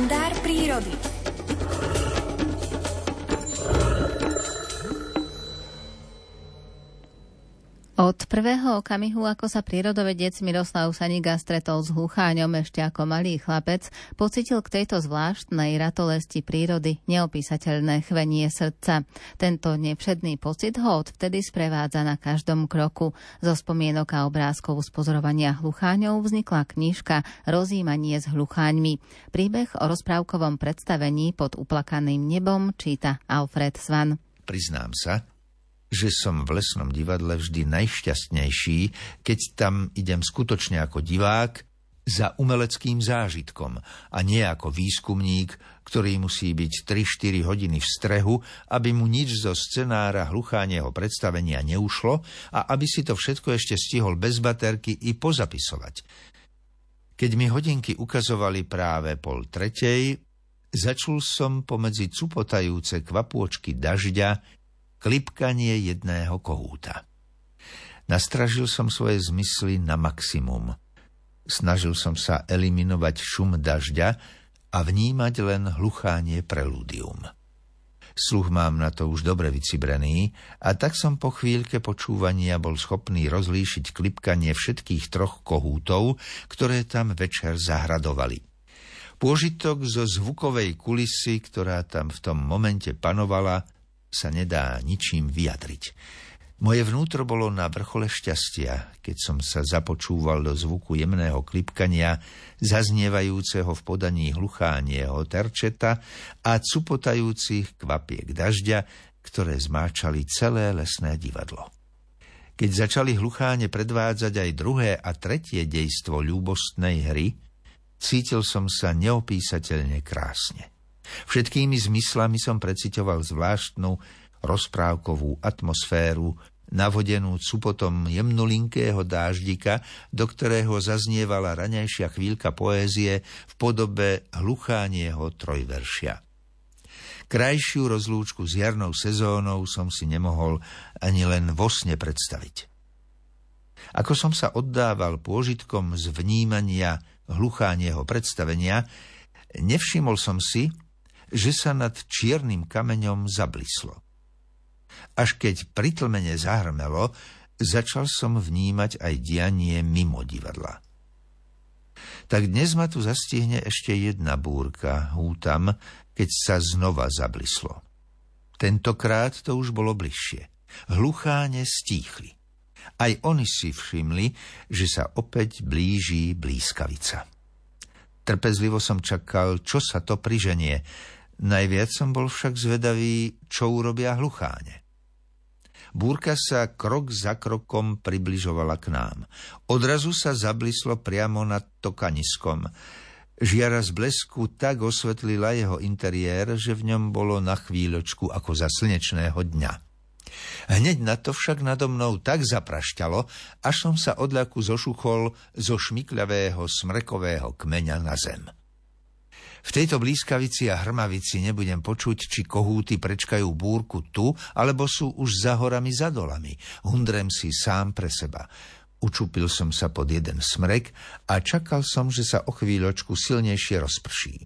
kalendár prírody. Od prvého okamihu, ako sa prírodovedec Miroslav Saniga stretol s hlucháňom ešte ako malý chlapec, pocitil k tejto zvláštnej ratolesti prírody neopísateľné chvenie srdca. Tento nevšedný pocit ho odvtedy sprevádza na každom kroku. Zo spomienok a obrázkov z pozorovania hlucháňov vznikla knižka Rozímanie s hlucháňmi. Príbeh o rozprávkovom predstavení pod uplakaným nebom číta Alfred Svan. Priznám sa, že som v lesnom divadle vždy najšťastnejší, keď tam idem skutočne ako divák za umeleckým zážitkom a nie ako výskumník, ktorý musí byť 3-4 hodiny v strehu, aby mu nič zo scenára hluchánieho predstavenia neušlo a aby si to všetko ešte stihol bez baterky i pozapisovať. Keď mi hodinky ukazovali práve pol tretej, začul som pomedzi cupotajúce kvapôčky dažďa klipkanie jedného kohúta. Nastražil som svoje zmysly na maximum. Snažil som sa eliminovať šum dažďa a vnímať len hluchánie prelúdium. Sluch mám na to už dobre vycibrený a tak som po chvíľke počúvania bol schopný rozlíšiť klipkanie všetkých troch kohútov, ktoré tam večer zahradovali. Pôžitok zo zvukovej kulisy, ktorá tam v tom momente panovala, sa nedá ničím vyjadriť. Moje vnútro bolo na vrchole šťastia, keď som sa započúval do zvuku jemného klipkania, zaznievajúceho v podaní hluchánieho terčeta a cupotajúcich kvapiek dažďa, ktoré zmáčali celé lesné divadlo. Keď začali hlucháne predvádzať aj druhé a tretie dejstvo ľúbostnej hry, cítil som sa neopísateľne krásne. Všetkými zmyslami som precitoval zvláštnu rozprávkovú atmosféru, navodenú cupotom jemnulinkého dáždika, do ktorého zaznievala raňajšia chvíľka poézie v podobe hluchánieho trojveršia. Krajšiu rozlúčku s jarnou sezónou som si nemohol ani len vo sne predstaviť. Ako som sa oddával pôžitkom z vnímania hluchánieho predstavenia, nevšimol som si, že sa nad čiernym kameňom zablislo. Až keď pritlmene zahrmelo, začal som vnímať aj dianie mimo divadla. Tak dnes ma tu zastihne ešte jedna búrka, hútam, keď sa znova zablislo. Tentokrát to už bolo bližšie. Hlucháne stíchli. Aj oni si všimli, že sa opäť blíži blískavica. Trpezlivo som čakal, čo sa to priženie, Najviac som bol však zvedavý, čo urobia hlucháne. Búrka sa krok za krokom približovala k nám. Odrazu sa zablislo priamo nad tokaniskom. Žiara z blesku tak osvetlila jeho interiér, že v ňom bolo na chvíľočku ako za slnečného dňa. Hneď na to však nado mnou tak zaprašťalo, až som sa odľaku zošuchol zo šmikľavého smrekového kmeňa na zem. V tejto blízkavici a hrmavici nebudem počuť, či kohúty prečkajú búrku tu, alebo sú už za horami, za dolami. Hundrem si sám pre seba. Učupil som sa pod jeden smrek a čakal som, že sa o chvíľočku silnejšie rozprší.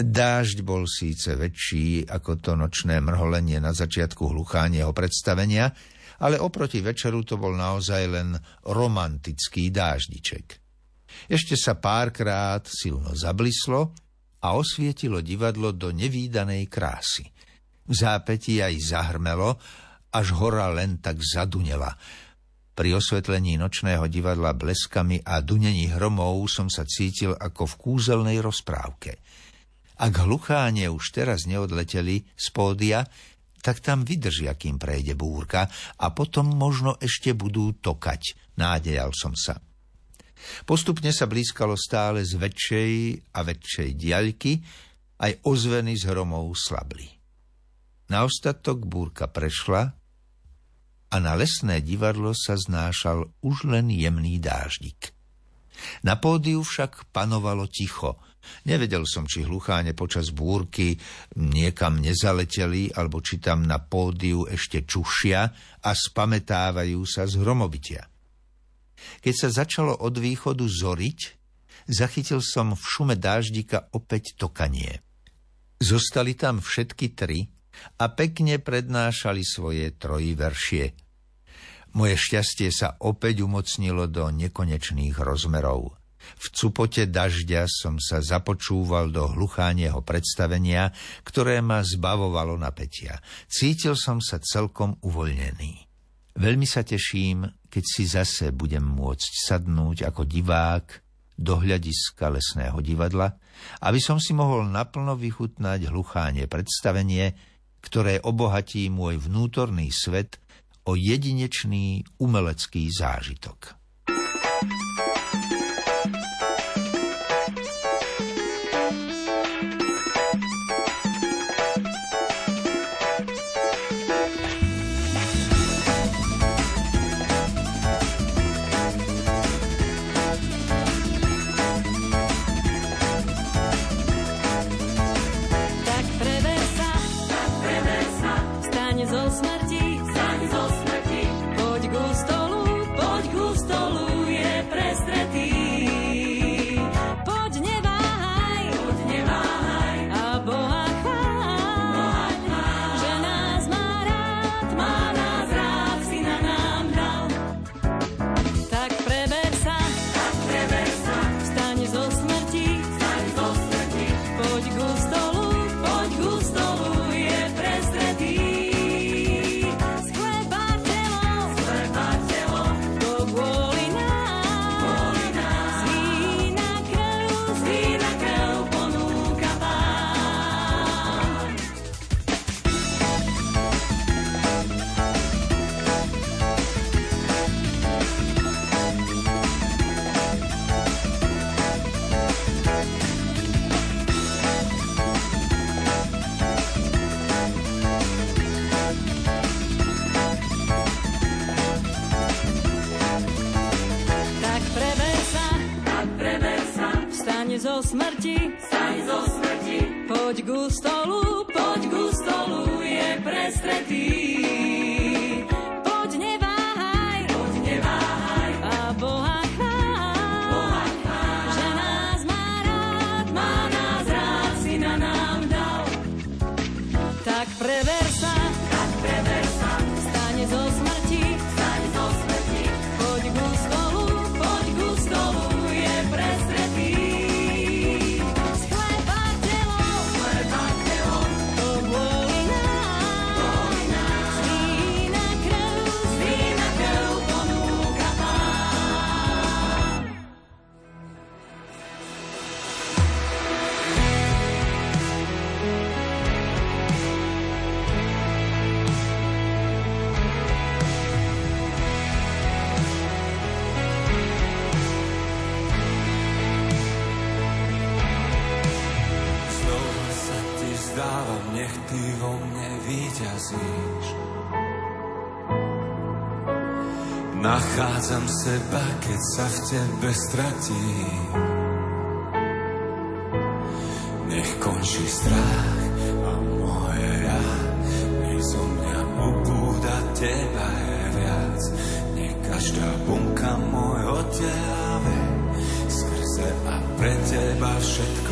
Dážď bol síce väčší ako to nočné mrholenie na začiatku hluchánieho predstavenia, ale oproti večeru to bol naozaj len romantický dáždiček. Ešte sa párkrát silno zablislo a osvietilo divadlo do nevýdanej krásy. V zápäti aj zahrmelo, až hora len tak zadunela. Pri osvetlení nočného divadla bleskami a dunení hromov som sa cítil ako v kúzelnej rozprávke. Ak hlucháne už teraz neodleteli z pódia, tak tam vydržia, kým prejde búrka a potom možno ešte budú tokať, nádejal som sa. Postupne sa blízkalo stále z väčšej a väčšej diaľky, aj ozveny z hromov slabli. Na ostatok búrka prešla a na lesné divadlo sa znášal už len jemný dáždik. Na pódiu však panovalo ticho. Nevedel som, či hlucháne počas búrky niekam nezaleteli, alebo či tam na pódiu ešte čušia a spametávajú sa z hromobitia. Keď sa začalo od východu zoriť, zachytil som v šume dáždika opäť tokanie. Zostali tam všetky tri a pekne prednášali svoje veršie. Moje šťastie sa opäť umocnilo do nekonečných rozmerov. V cupote dažďa som sa započúval do hluchánieho predstavenia, ktoré ma zbavovalo napätia. Cítil som sa celkom uvoľnený. Veľmi sa teším, keď si zase budem môcť sadnúť ako divák do hľadiska lesného divadla, aby som si mohol naplno vychutnať hluchánie predstavenie, ktoré obohatí môj vnútorný svet o jedinečný umelecký zážitok. Zo smrti, staň zo smrti, poď ku stolu, poď ku stolu, je prestretý. Vyťazíš. Nachádzam seba, keď sa v tebe stratím. Nech končí strach a moje ja, nech zo mňa ubúda teba je viac. Nech každá bunka môjho tela vie, skrze a pre teba všetko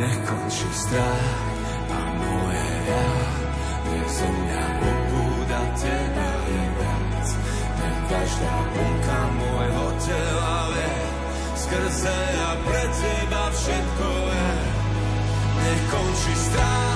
Nech končí strach a moje ja. Nech zo mňa pobúda teba je viac. Nech každá bunka môjho tela vie, skrze a pre teba všetko je. Nech končí strach